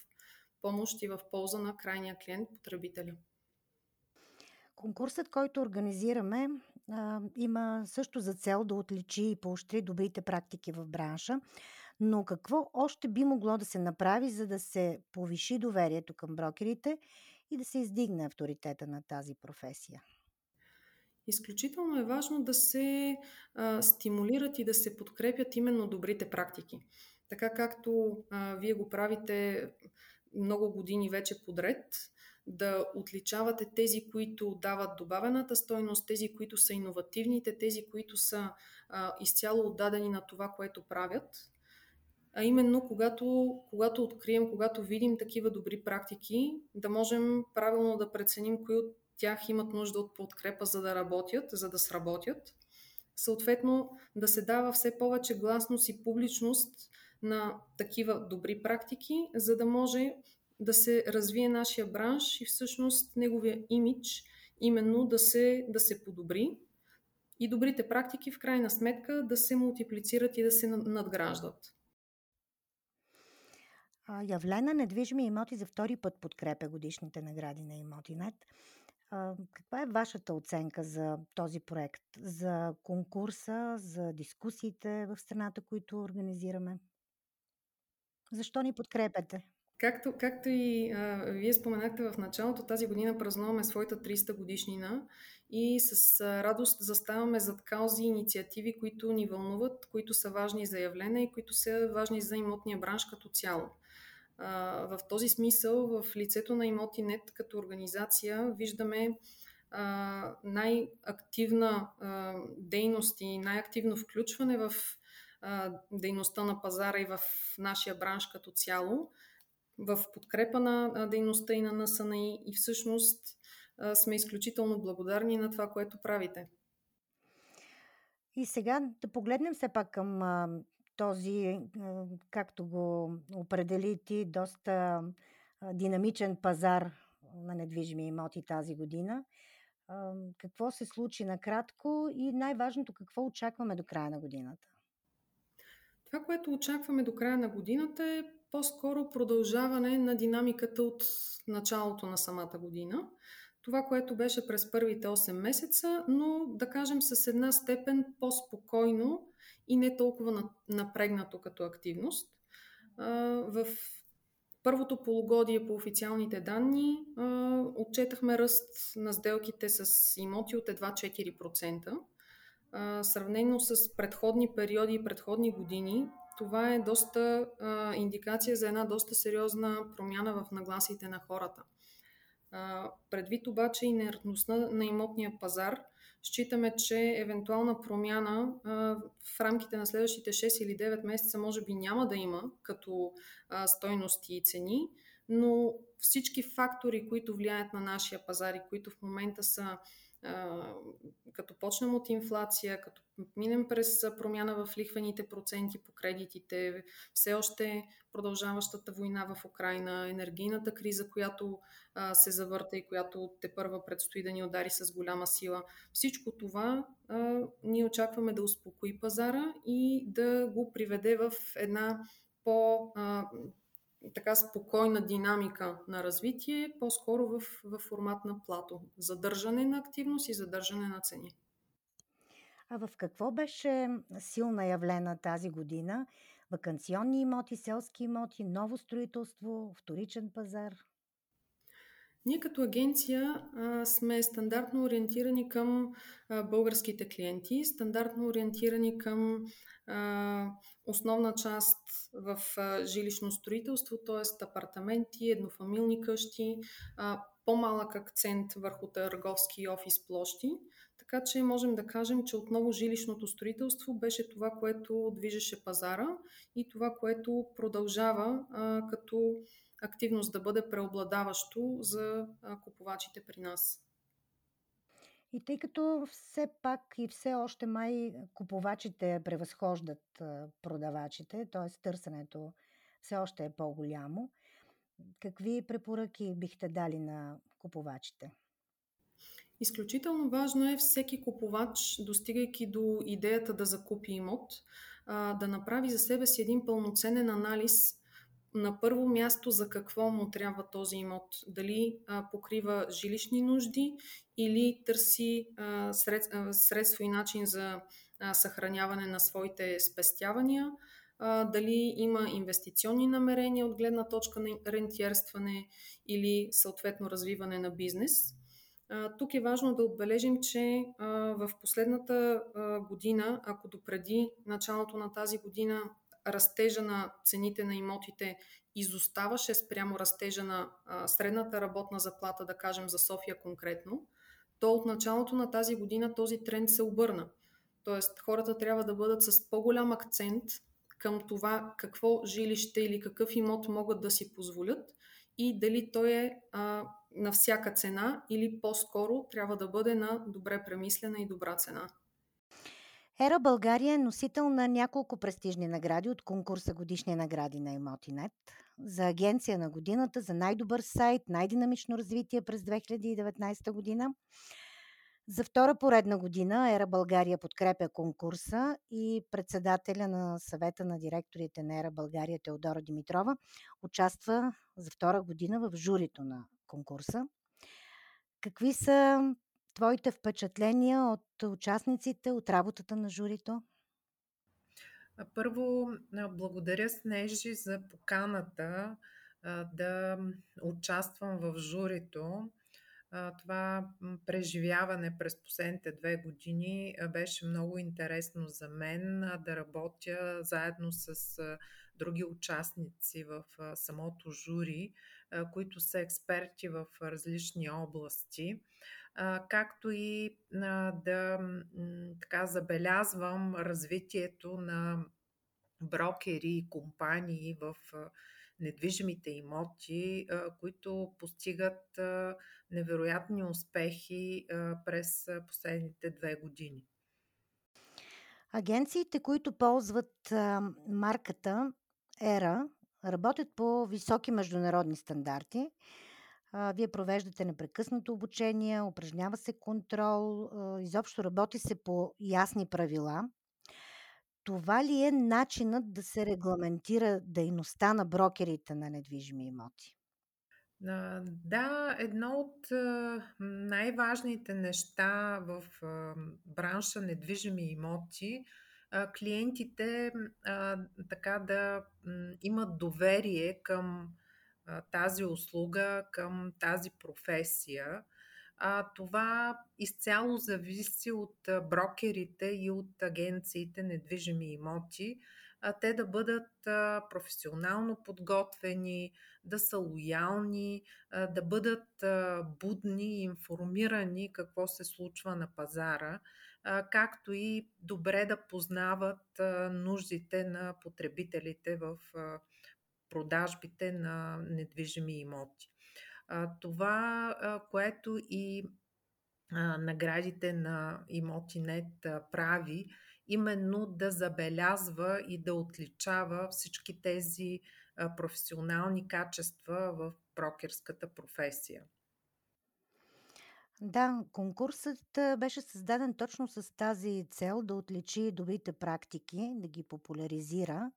помощ и в полза на крайния клиент, потребителя. Конкурсът, който организираме, а, има също за цел да отличи и поощри добрите практики в бранша. Но какво още би могло да се направи, за да се повиши доверието към брокерите и да се издигне авторитета на тази професия? Изключително е важно да се а, стимулират и да се подкрепят именно добрите практики. Така както а, вие го правите много години вече подред, да отличавате тези, които дават добавената стойност, тези, които са иновативните, тези, които са а, изцяло отдадени на това, което правят. А именно, когато, когато открием, когато видим такива добри практики, да можем правилно да преценим кои от тях имат нужда от подкрепа, за да работят, за да сработят. Съответно, да се дава все повече гласност и публичност на такива добри практики, за да може да се развие нашия бранш и всъщност неговия имидж именно да се, да се подобри и добрите практики в крайна сметка да се мултиплицират и да се надграждат. Явлена недвижими имоти за втори път подкрепя годишните награди на Имотинет. каква е Вашата оценка за този проект, за конкурса, за дискусиите в страната, които организираме? Защо ни подкрепяте? Както, както и а, вие споменахте в началото, тази година празнуваме своята 300 годишнина и с а, радост заставаме зад каузи и инициативи, които ни вълнуват, които са важни за явление и които са важни за имотния бранш като цяло. В този смисъл, в лицето на Имотинет като организация виждаме най-активна дейност и най-активно включване в дейността на пазара и в нашия бранш като цяло в подкрепа на дейността и на НСНИ и всъщност сме изключително благодарни на това, което правите. И сега да погледнем все пак към този, както го определи ти, доста динамичен пазар на недвижими имоти тази година. Какво се случи накратко и най-важното, какво очакваме до края на годината? Това, което очакваме до края на годината е по-скоро продължаване на динамиката от началото на самата година. Това, което беше през първите 8 месеца, но да кажем с една степен по-спокойно и не толкова напрегнато като активност. В първото полугодие по официалните данни отчетахме ръст на сделките с имоти от едва 4%. Сравнено с предходни периоди и предходни години, това е доста индикация за една доста сериозна промяна в нагласите на хората. Предвид обаче инертността на имотния пазар, считаме, че евентуална промяна в рамките на следващите 6 или 9 месеца може би няма да има като а, стойности и цени, но всички фактори, които влияят на нашия пазар и които в момента са като почнем от инфлация, като минем през промяна в лихвените проценти по кредитите, все още продължаващата война в Украина, енергийната криза, която се завърта и която те първа предстои да ни удари с голяма сила. Всичко това ние очакваме да успокои пазара и да го приведе в една по така спокойна динамика на развитие, по-скоро в, в формат на плато. Задържане на активност и задържане на цени. А в какво беше силна явлена тази година? Вакансионни имоти, селски имоти, ново строителство, вторичен пазар? Ние като агенция а, сме стандартно ориентирани към а, българските клиенти, стандартно ориентирани към а, основна част в а, жилищно строителство, т.е. апартаменти, еднофамилни къщи, а, по-малък акцент върху търговски и офис площи. Така че можем да кажем, че отново жилищното строителство беше това, което движеше пазара и това, което продължава а, като активност да бъде преобладаващо за купувачите при нас. И тъй като все пак и все още май купувачите превъзхождат продавачите, т.е. търсенето все още е по-голямо, какви препоръки бихте дали на купувачите? Изключително важно е всеки купувач, достигайки до идеята да закупи имот, да направи за себе си един пълноценен анализ на първо място за какво му трябва този имот. Дали а, покрива жилищни нужди или търси а, сред, а, средство и начин за а, съхраняване на своите спестявания, а, дали има инвестиционни намерения от гледна точка на рентиерстване или съответно развиване на бизнес. А, тук е важно да отбележим, че а, в последната а, година, ако допреди началото на тази година растежа на цените на имотите изоставаше спрямо растежа на средната работна заплата, да кажем за София конкретно, то от началото на тази година този тренд се обърна. Тоест хората трябва да бъдат с по-голям акцент към това какво жилище или какъв имот могат да си позволят и дали той е а, на всяка цена или по-скоро трябва да бъде на добре премислена и добра цена. Ера България е носител на няколко престижни награди от конкурса Годишни награди на Имотинет за Агенция на годината, за най-добър сайт, най-динамично развитие през 2019 година. За втора поредна година Ера България подкрепя конкурса и председателя на съвета на директорите на Ера България Теодора Димитрова участва за втора година в журито на конкурса. Какви са твоите впечатления от участниците, от работата на журито? Първо, благодаря Снежи за поканата да участвам в журито. Това преживяване през последните две години беше много интересно за мен да работя заедно с други участници в самото жури, които са експерти в различни области, както и да така забелязвам развитието на брокери и компании в недвижимите имоти, които постигат невероятни успехи през последните две години. Агенциите, които ползват марката ЕРА, работят по високи международни стандарти. Вие провеждате непрекъснато обучение, упражнява се контрол, изобщо работи се по ясни правила. Това ли е начинът да се регламентира дейността на брокерите на недвижими имоти? Да, едно от най-важните неща в бранша недвижими имоти клиентите така да имат доверие към тази услуга, към тази професия. А, това изцяло зависи от брокерите и от агенциите недвижими имоти. А, те да бъдат професионално подготвени, да са лоялни, да бъдат будни и информирани какво се случва на пазара, както и добре да познават нуждите на потребителите в продажбите на недвижими имоти. Това, което и наградите на Имотинет прави, именно да забелязва и да отличава всички тези професионални качества в брокерската професия. Да, конкурсът беше създаден точно с тази цел да отличи добрите практики, да ги популяризира.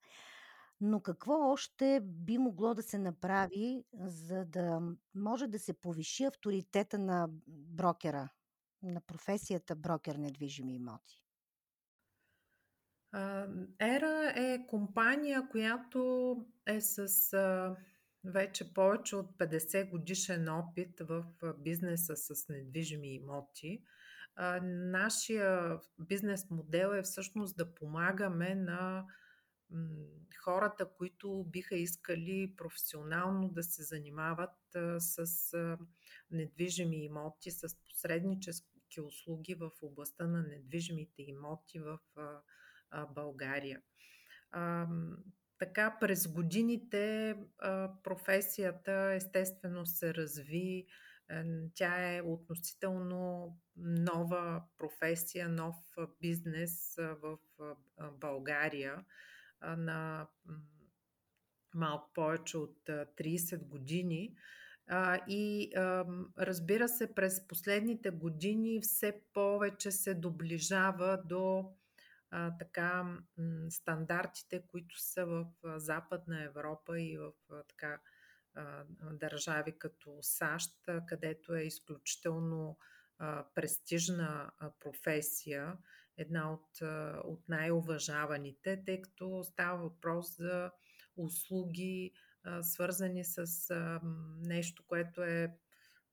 Но какво още би могло да се направи, за да може да се повиши авторитета на брокера, на професията брокер недвижими имоти? Ера е компания, която е с вече повече от 50 годишен опит в бизнеса с недвижими имоти. Нашия бизнес модел е всъщност да помагаме на хората, които биха искали професионално да се занимават с недвижими имоти, с посреднически услуги в областта на недвижимите имоти в България. Така, през годините професията естествено се разви. Тя е относително нова професия, нов бизнес в България на малко повече от 30 години. И разбира се, през последните години все повече се доближава до така стандартите, които са в Западна Европа и в така държави като САЩ, където е изключително престижна професия, една от, от най-уважаваните, тъй като става въпрос за услуги, свързани с нещо, което е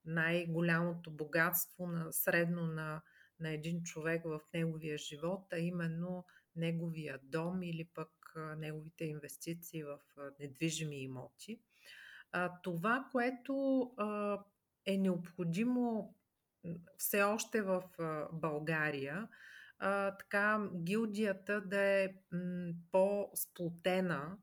най-голямото богатство на средно на, на един човек в неговия живот, а именно неговия дом или пък неговите инвестиции в недвижими имоти. Това, което е необходимо все още в България, а, така гилдията да е м, по-сплотена,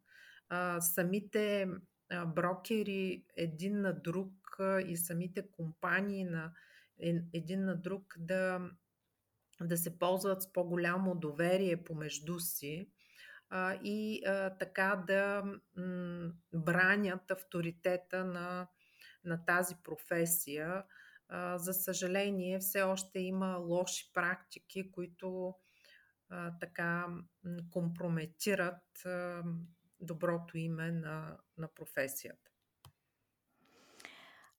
а, самите а, брокери един на друг а, и самите компании на един на друг да, да се ползват с по-голямо доверие помежду си а, и а, така да м, бранят авторитета на, на тази професия за съжаление, все още има лоши практики, които така компрометират доброто име на, на професията.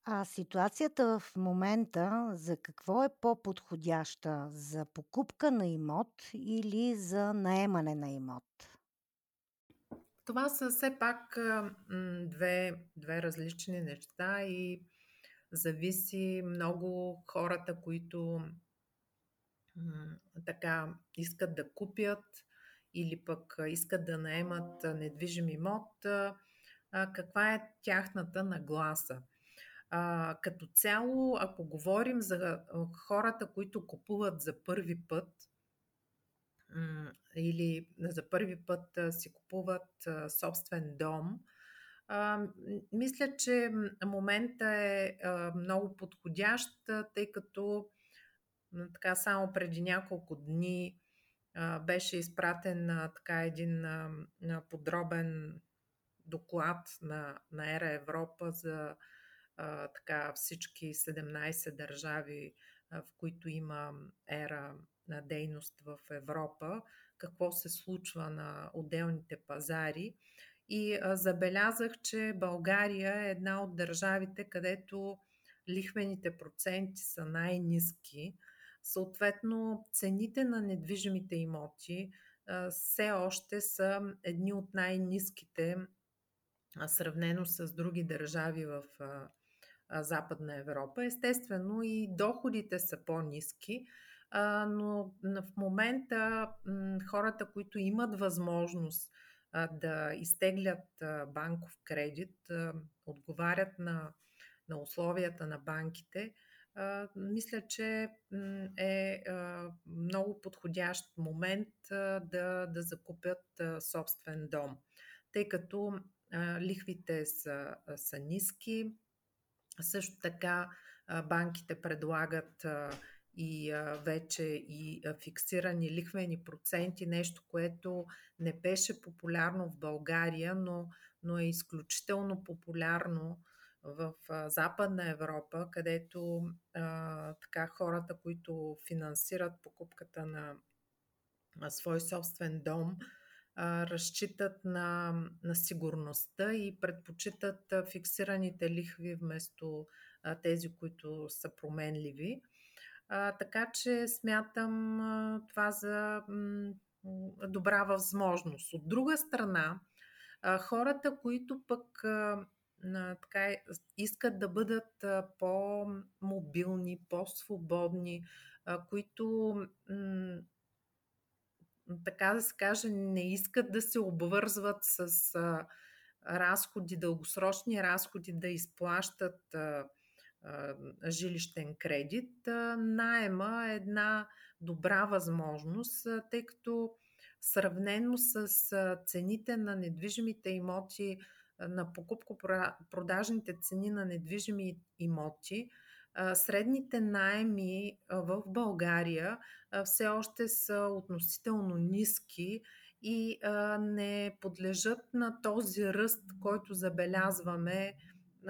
А ситуацията в момента за какво е по-подходяща? За покупка на имот или за наемане на имот? Това са все пак две, две различни неща и зависи много хората, които така искат да купят или пък искат да наемат недвижим имот, каква е тяхната нагласа. Като цяло, ако говорим за хората, които купуват за първи път или за първи път си купуват собствен дом, а, мисля, че момента е а, много подходящ, тъй като така само преди няколко дни а, беше изпратен а, така един а, подробен доклад на, на Ера Европа за а, така всички 17 държави, а, в които има ера на дейност в Европа, какво се случва на отделните пазари. И забелязах, че България е една от държавите, където лихвените проценти са най-низки. Съответно, цените на недвижимите имоти все още са едни от най-низките, сравнено с други държави в Западна Европа. Естествено и доходите са по-низки, но в момента хората, които имат възможност да изтеглят банков кредит, отговарят на, на условията на банките, мисля, че е много подходящ момент да, да закупят собствен дом, тъй като лихвите са, са ниски, също така банките предлагат и вече и фиксирани лихвени проценти, нещо, което не беше популярно в България, но, но е изключително популярно в Западна Европа, където а, така хората, които финансират покупката на, на свой собствен дом, а, разчитат на, на сигурността и предпочитат а, фиксираните лихви вместо а, тези, които са променливи. А, така че смятам а, това за м, добра възможност. От друга страна, а, хората, които пък а, така, искат да бъдат по-мобилни, по-свободни, които м, така да се каже, не искат да се обвързват с а, разходи, дългосрочни разходи, да изплащат а, а, жилищен кредит. Найема е една добра възможност, тъй като сравнено с цените на недвижимите имоти, на покупко-продажните цени на недвижими имоти, средните найеми в България все още са относително ниски и не подлежат на този ръст, който забелязваме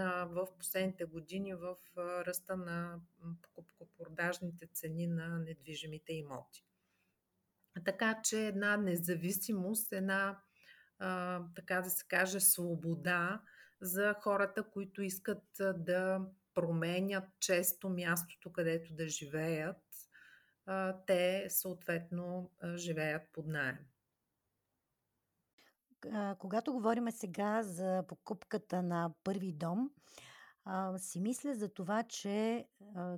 в последните години в ръста на покупко-продажните цени на недвижимите имоти. Така че една независимост, една така да се каже свобода за хората, които искат да променят често мястото, където да живеят, те съответно живеят под найем. Когато говорим сега за покупката на първи дом, си мисля за това, че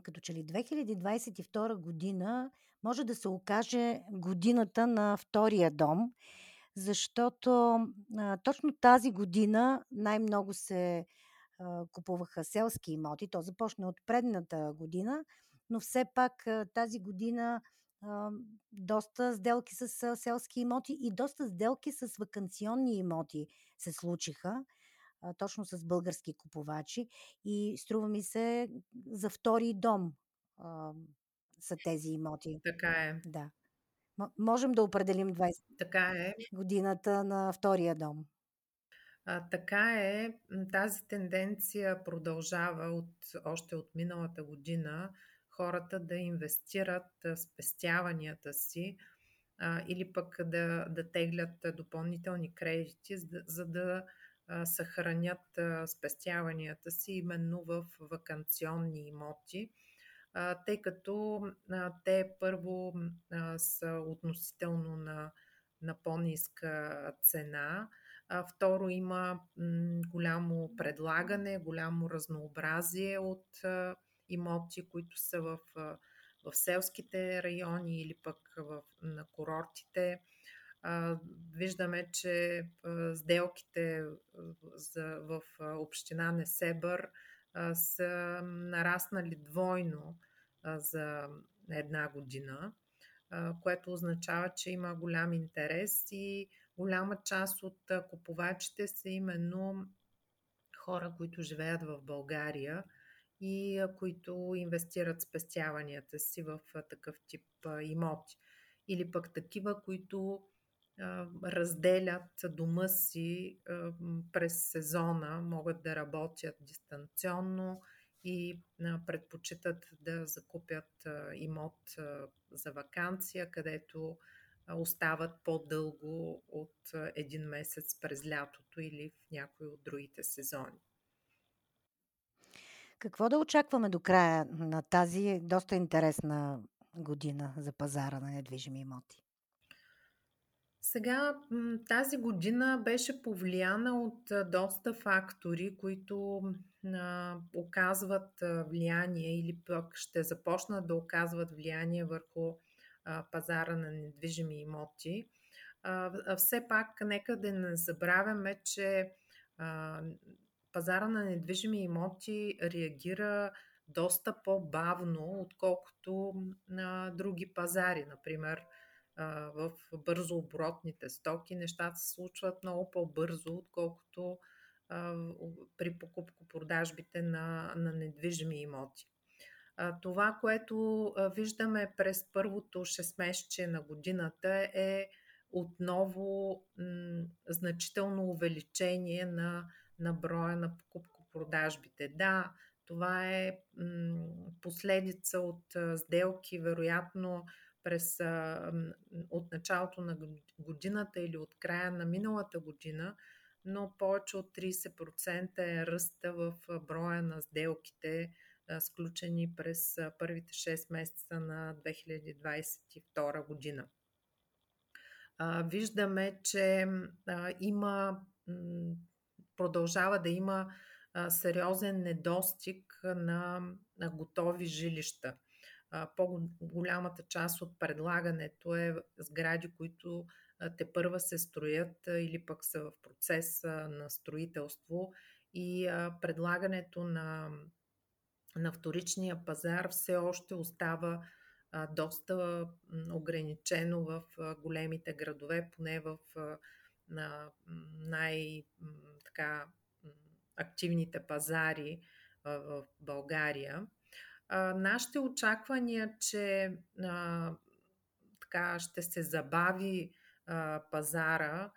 като че ли 2022 година може да се окаже годината на втория дом, защото точно тази година най-много се купуваха селски имоти. То започна от предната година, но все пак тази година доста сделки с селски имоти и доста сделки с вакансионни имоти се случиха, точно с български купувачи. И струва ми се за втори дом са тези имоти. Така е. Да. Можем да определим 20 така е. годината на втория дом. А, така е, тази тенденция продължава от, още от миналата година хората да инвестират спестяванията си а, или пък да, да теглят допълнителни кредити, за, за да съхранят спестяванията си именно в вакансионни имоти, тъй като те първо са относително на, на по-ниска цена, второ има голямо предлагане, голямо разнообразие от имоти, които са в, в селските райони или пък в, на курортите. Виждаме, че сделките за, в община Несебър са нараснали двойно за една година, което означава, че има голям интерес и голяма част от купувачите са именно хора, които живеят в България и които инвестират спестяванията си в такъв тип имоти. Или пък такива, които разделят дома си през сезона, могат да работят дистанционно и предпочитат да закупят имот за вакансия, където остават по-дълго от един месец през лятото или в някои от другите сезони. Какво да очакваме до края на тази доста интересна година за пазара на недвижими имоти? Сега тази година беше повлияна от доста фактори, които а, оказват влияние или пък ще започнат да оказват влияние върху а, пазара на недвижими имоти. А, все пак, нека да не забравяме, че пазара на недвижими имоти реагира доста по-бавно, отколкото на други пазари. Например, в бързо оборотните стоки нещата се случват много по-бързо, отколкото при покупко-продажбите на, на недвижими имоти. Това, което виждаме през първото 6 месече на годината е отново м- значително увеличение на, на броя на покупко-продажбите. Да, това е последица от сделки, вероятно през, от началото на годината или от края на миналата година, но повече от 30% е ръста в броя на сделките, сключени през първите 6 месеца на 2022 година. Виждаме, че има, продължава да има сериозен недостиг на готови жилища. По-голямата част от предлагането е сгради, които те първа се строят или пък са в процес на строителство и предлагането на, на вторичния пазар все още остава доста ограничено в големите градове, поне в на най-така активните пазари в България. Нашите очаквания, че така ще се забави пазара,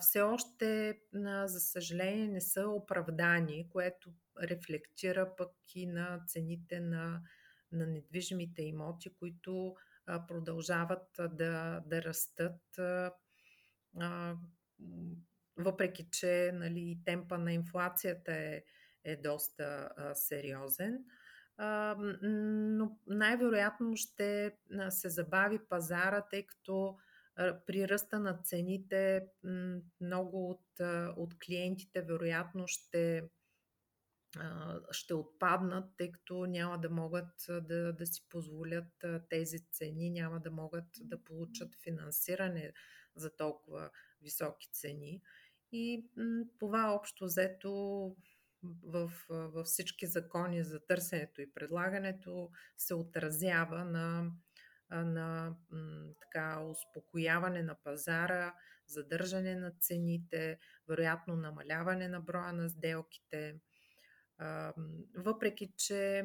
все още, за съжаление, не са оправдани, което рефлектира пък и на цените на, на недвижимите имоти, които продължават да, да растат. А, а, въпреки, че нали, темпа на инфлацията е, е доста а, сериозен но най-вероятно ще се забави пазара, тъй като при ръста на цените много от, от клиентите вероятно ще, ще отпаднат, тъй като няма да могат да, да си позволят тези цени, няма да могат да получат финансиране за толкова високи цени. И това общо взето в, във всички закони за търсенето и предлагането се отразява на, на така, успокояване на пазара, задържане на цените, вероятно намаляване на броя на сделките. Въпреки, че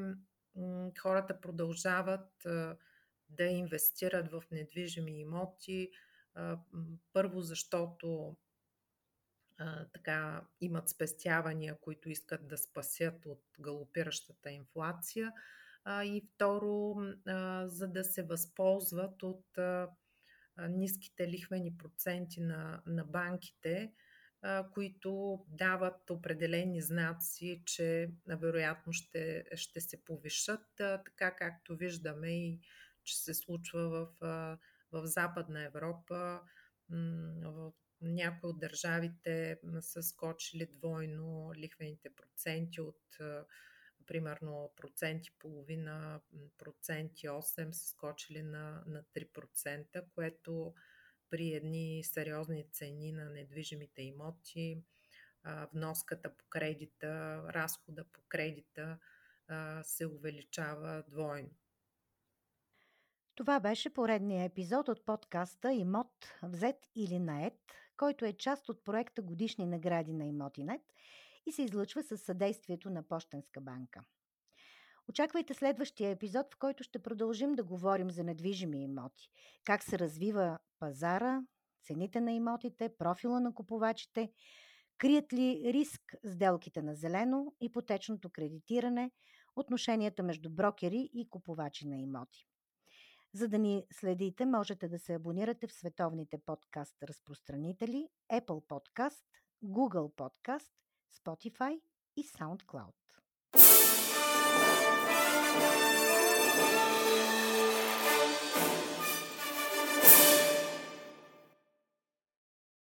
хората продължават да инвестират в недвижими имоти, първо защото така имат спестявания, които искат да спасят от галопиращата инфлация. И второ, за да се възползват от а, ниските лихвени проценти на, на банките, които дават определени знаци, че вероятно ще, ще се повишат, така както виждаме и че се случва в, в Западна Европа. В някои от държавите са скочили двойно лихвените проценти от примерно проценти половина, проценти 8 са скочили на, на 3%, което при едни сериозни цени на недвижимите имоти, вноската по кредита, разхода по кредита се увеличава двойно. Това беше поредният епизод от подкаста Имот взет или наед, който е част от проекта Годишни награди на Имотинет и се излъчва със съдействието на Пощенска банка. Очаквайте следващия епизод, в който ще продължим да говорим за недвижими имоти, как се развива пазара, цените на имотите, профила на купувачите, крият ли риск сделките на зелено, ипотечното кредитиране, отношенията между брокери и купувачи на имоти. За да ни следите, можете да се абонирате в световните подкаст разпространители Apple Podcast, Google Podcast, Spotify и SoundCloud.